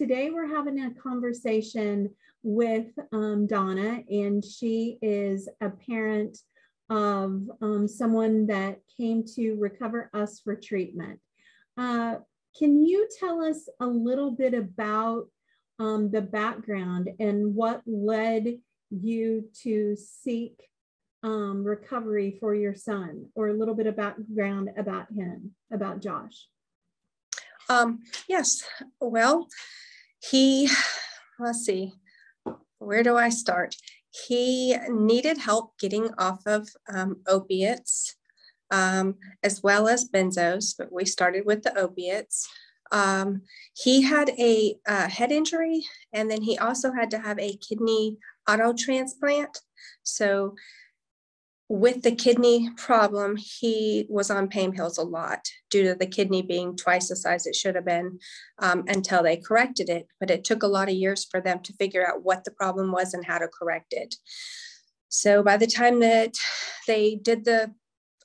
today we're having a conversation with um, Donna, and she is a parent of um, someone that came to Recover Us for treatment. Uh, can you tell us a little bit about um, the background and what led you to seek um, recovery for your son, or a little bit of background about him, about Josh? Um, yes. Well, he, let's see, where do I start? He needed help getting off of um, opiates um, as well as benzos, but we started with the opiates. Um, he had a head injury and then he also had to have a kidney auto transplant. So with the kidney problem, he was on pain pills a lot due to the kidney being twice the size it should have been um, until they corrected it. But it took a lot of years for them to figure out what the problem was and how to correct it. So by the time that they did the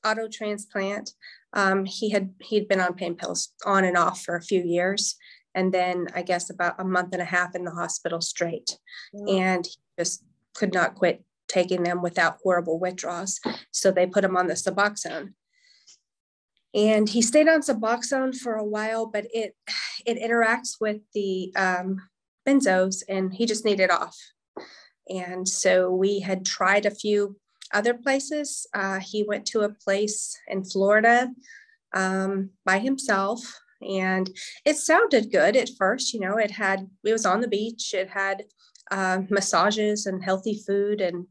auto transplant, um, he had he'd been on pain pills on and off for a few years, and then I guess about a month and a half in the hospital straight, and he just could not quit taking them without horrible withdrawals. So they put him on the Suboxone. And he stayed on Suboxone for a while, but it it interacts with the um, benzos, and he just needed off. And so we had tried a few other places. Uh, he went to a place in Florida um, by himself, and it sounded good at first. You know, it had it was on the beach. It had uh, massages and healthy food and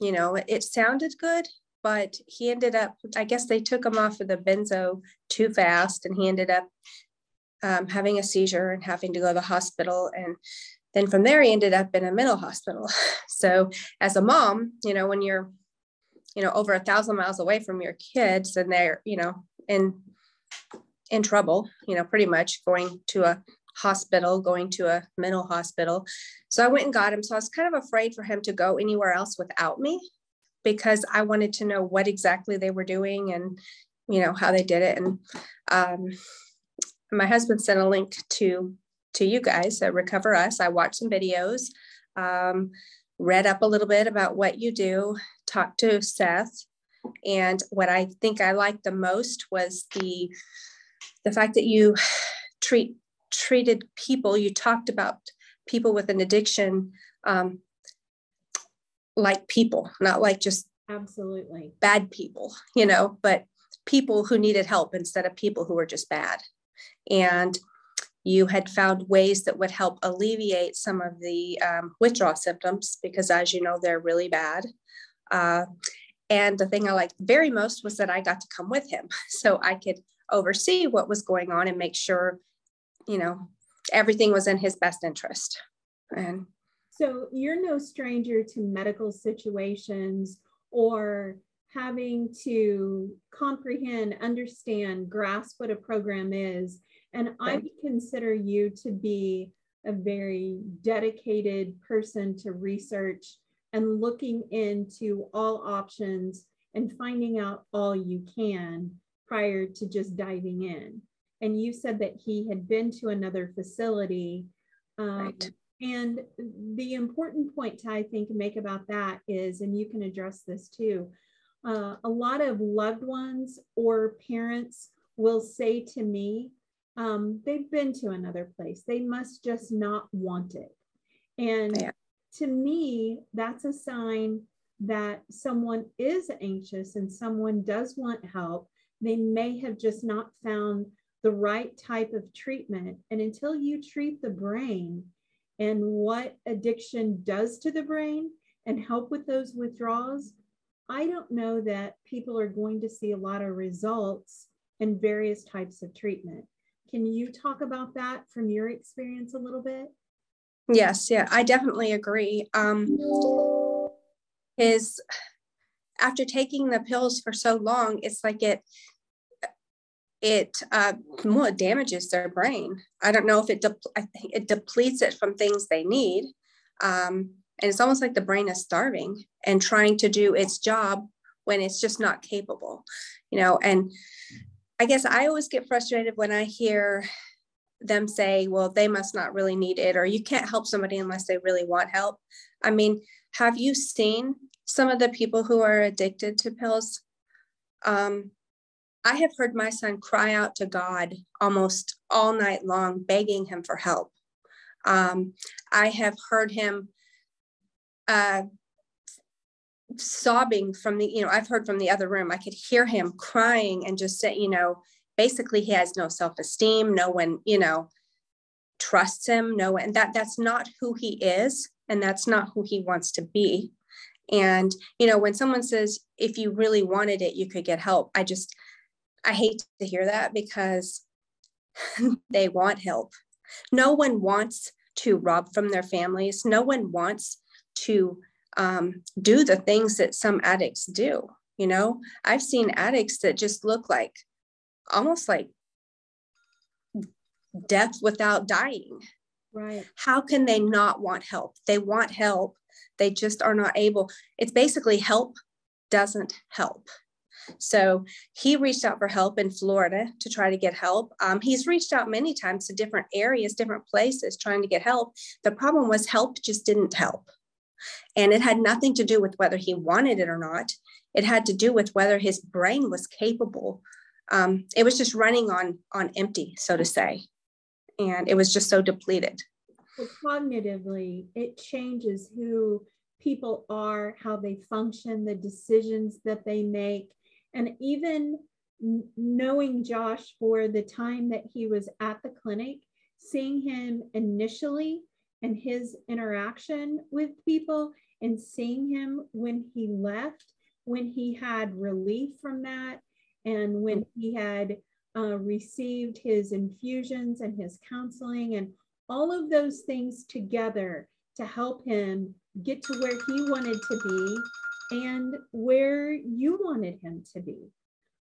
you know, it sounded good, but he ended up, I guess they took him off of the benzo too fast and he ended up um, having a seizure and having to go to the hospital. And then from there, he ended up in a mental hospital. So as a mom, you know, when you're, you know, over a thousand miles away from your kids and they're, you know, in, in trouble, you know, pretty much going to a hospital, going to a mental hospital. So I went and got him. So I was kind of afraid for him to go anywhere else without me because I wanted to know what exactly they were doing and, you know, how they did it. And um, my husband sent a link to to you guys at Recover Us. I watched some videos, um, read up a little bit about what you do, talked to Seth, and what I think I liked the most was the the fact that you treat treated people, you talked about people with an addiction um, like people, not like just absolutely bad people, you know, but people who needed help instead of people who were just bad. And you had found ways that would help alleviate some of the um, withdrawal symptoms because, as you know, they're really bad. Uh, and the thing I liked very most was that I got to come with him so I could oversee what was going on and make sure you know, everything was in his best interest. And so you're no stranger to medical situations or having to comprehend, understand, grasp what a program is. And I consider you to be a very dedicated person to research and looking into all options and finding out all you can prior to just diving in and you said that he had been to another facility. Um, right. And the important point to, I think, make about that is, and you can address this too, uh, a lot of loved ones or parents will say to me, um, they've been to another place. They must just not want it. And yeah. to me, that's a sign that someone is anxious and someone does want help. They may have just not found the right type of treatment. And until you treat the brain and what addiction does to the brain and help with those withdrawals, I don't know that people are going to see a lot of results in various types of treatment. Can you talk about that from your experience a little bit? Yes, yeah, I definitely agree. Um, his after taking the pills for so long, it's like it it uh, it damages their brain. I don't know if it de- I think it depletes it from things they need, um, and it's almost like the brain is starving and trying to do its job when it's just not capable, you know. And I guess I always get frustrated when I hear them say, well, they must not really need it, or you can't help somebody unless they really want help. I mean, have you seen some of the people who are addicted to pills? Um, I have heard my son cry out to God almost all night long, begging him for help. Um, I have heard him uh, sobbing from the, you know, I've heard from the other room, I could hear him crying and just say, you know, basically he has no self-esteem. No one you know trusts him. No one that that's not who he is and that's not who he wants to be. And you know when someone says if you really wanted it you could get help i just i hate to hear that because they want help no one wants to rob from their families no one wants to um, do the things that some addicts do you know i've seen addicts that just look like almost like death without dying. Right. How can they not want help? They want help. They just are not able. It's basically help doesn't help. So he reached out for help in Florida to try to get help. Um, he's reached out many times to different areas, different places trying to get help. The problem was help just didn't help. And it had nothing to do with whether he wanted it or not. It had to do with whether his brain was capable um, it was just running on on empty, so to say, and it was just so depleted. Well, cognitively, it changes who people are, how they function, the decisions that they make, and even knowing Josh for the time that he was at the clinic, seeing him initially and his interaction with people, and seeing him when he left, when he had relief from that, and when he had uh, received his infusions and his counseling and all of those things together to help him get to where he wanted to be and where you wanted him to be.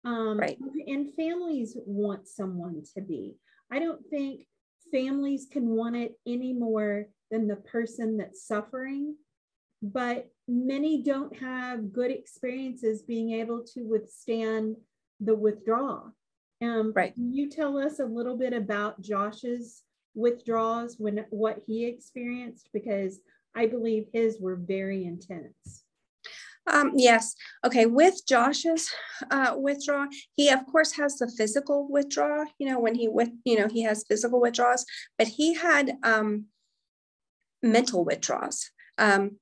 Um, right. And families want someone to be. I don't think families can want it any more than the person that's suffering, but many don't have good experiences being able to withstand the withdrawal. Um, right. Can you tell us a little bit about Josh's withdrawals when what he experienced? Because I believe his were very intense. Um, yes. Okay. With Josh's uh, withdrawal, he of course has the physical withdrawal. You know, when he with you know he has physical withdrawals, but he had um, mental withdrawals. Um,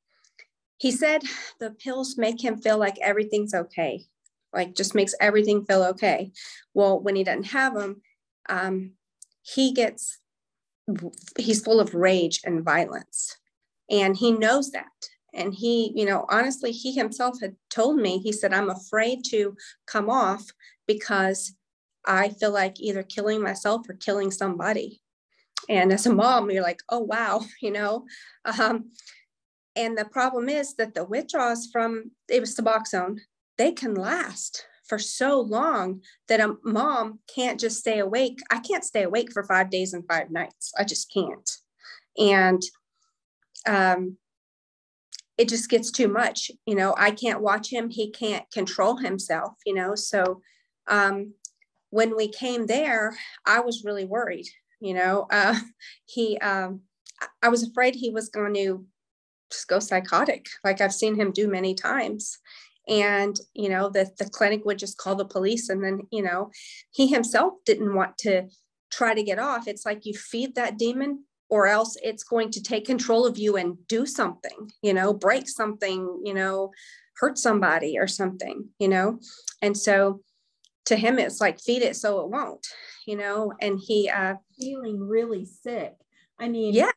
he said the pills make him feel like everything's okay like just makes everything feel okay. Well, when he doesn't have them, um, he gets, he's full of rage and violence. And he knows that. And he, you know, honestly, he himself had told me, he said, I'm afraid to come off because I feel like either killing myself or killing somebody. And as a mom, you're like, oh, wow, you know. Um, and the problem is that the withdrawals from it was Suboxone they can last for so long that a mom can't just stay awake. I can't stay awake for five days and five nights. I just can't. And um, it just gets too much. You know, I can't watch him. He can't control himself, you know. So um, when we came there, I was really worried. You know, uh, he, um, I was afraid he was going to just go psychotic, like I've seen him do many times and you know the, the clinic would just call the police and then you know he himself didn't want to try to get off it's like you feed that demon or else it's going to take control of you and do something you know break something you know hurt somebody or something you know and so to him it's like feed it so it won't you know and he uh feeling really sick i mean yeah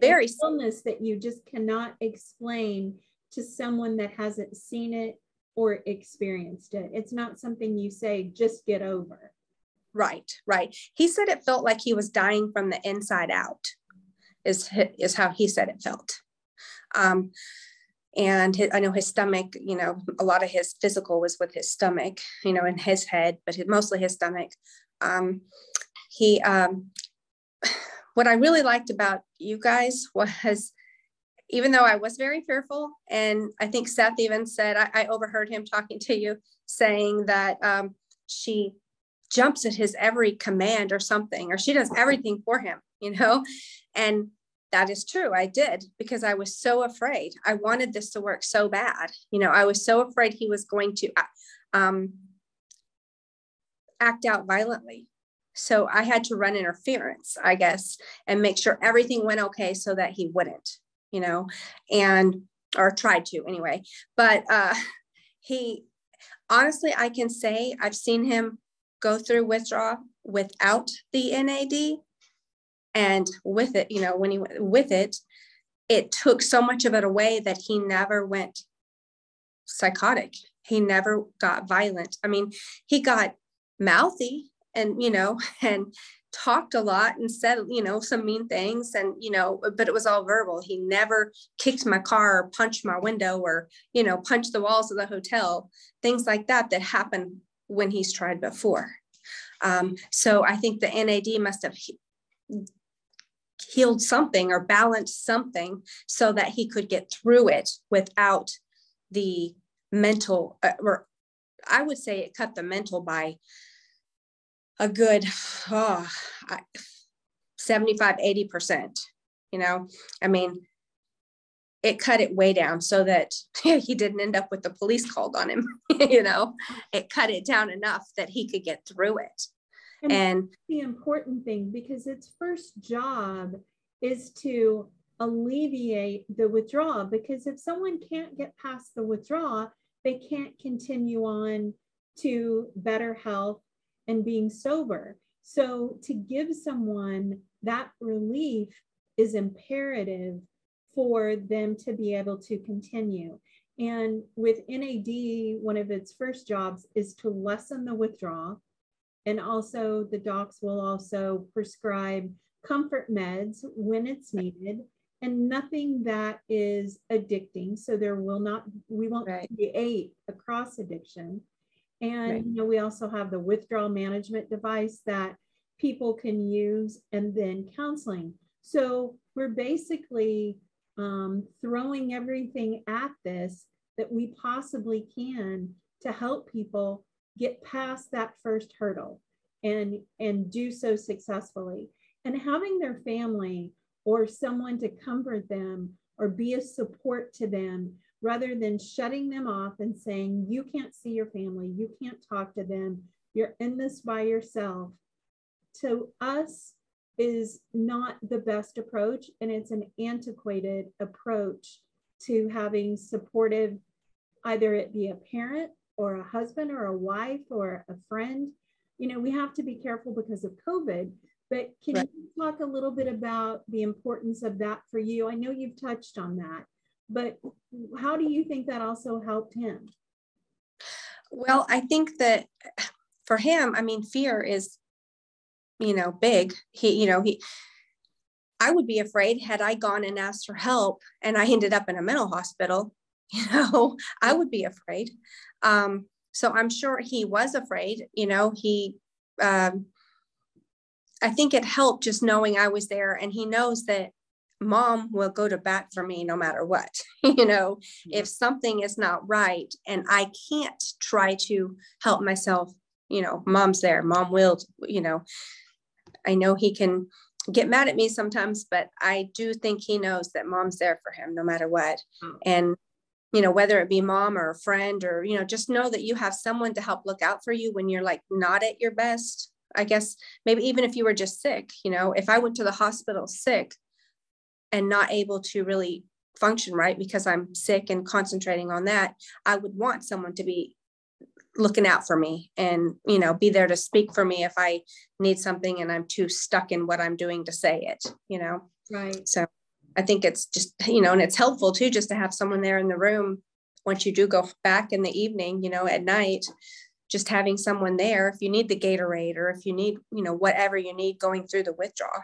very illness that you just cannot explain to someone that hasn't seen it or experienced it. It's not something you say, just get over. Right, right. He said it felt like he was dying from the inside out, is, is how he said it felt. Um, and his, I know his stomach, you know, a lot of his physical was with his stomach, you know, in his head, but mostly his stomach. Um, he, um, what I really liked about you guys was even though I was very fearful, and I think Seth even said, I, I overheard him talking to you saying that um, she jumps at his every command or something, or she does everything for him, you know? And that is true. I did because I was so afraid. I wanted this to work so bad. You know, I was so afraid he was going to uh, um, act out violently. So I had to run interference, I guess, and make sure everything went okay so that he wouldn't, you know, and or tried to anyway. But uh, he honestly, I can say I've seen him go through withdrawal without the NAD and with it you know when he went with it it took so much of it away that he never went psychotic. He never got violent. I mean he got mouthy and you know and talked a lot and said you know some mean things and you know but it was all verbal. He never kicked my car or punched my window or you know punched the walls of the hotel things like that that happened when he's tried before. Um, so i think the nad must have healed something or balanced something so that he could get through it without the mental uh, or i would say it cut the mental by a good oh, 75 80% you know? I mean it cut it way down so that he didn't end up with the police called on him you know? It cut it down enough that he could get through it and, and the important thing because its first job is to alleviate the withdrawal because if someone can't get past the withdrawal they can't continue on to better health and being sober. So to give someone that relief is imperative for them to be able to continue. And with NAD, one of its first jobs is to lessen the withdrawal and also the docs will also prescribe comfort meds when it's needed and nothing that is addicting. So there will not, we won't right. create a cross addiction. And right. you know, we also have the withdrawal management device that people can use and then counseling. So we're basically um, throwing everything at this that we possibly can to help people get past that first hurdle and and do so successfully. And having their family or someone to comfort them or be a support to them rather than shutting them off and saying you can't see your family. You can't talk to them. You're in this by yourself. To us is not the best approach and it's an antiquated approach to having supportive either it be a parent or a husband or a wife or a friend. You know, we have to be careful because of COVID. But can right. you talk a little bit about the importance of that for you? I know you've touched on that, but how do you think that also helped him? Well, I think that for him, I mean, fear is, you know, big. He, you know, he, I would be afraid had I gone and asked for help and I ended up in a mental hospital you know i would be afraid. Um, so i'm sure he was afraid you know he um, i think it helped just knowing i was there and he knows that mom will go to bat for me no matter what you know? If something is not right and i can't try to help myself you know mom's there mom will you know? I know he can get mad at me sometimes but i do think he knows that mom's there for him no matter what. Oh. and you know whether it be mom or a friend or you know just know that you have someone to help look out for you when you're like not at your best. I guess maybe even if you were just sick you know if i went to the hospital sick and not able to really function right because i'm sick and concentrating on that i would want someone to be looking out for me and you know be there to speak for me if i need something and i'm too stuck in what i'm doing to say it you know? Right. So I think it's just, you know, and it's helpful too, just to have someone there in the room once you do go back in the evening, you know, at night, just having someone there if you need the Gatorade or if you need, you know, whatever you need going through the withdrawal.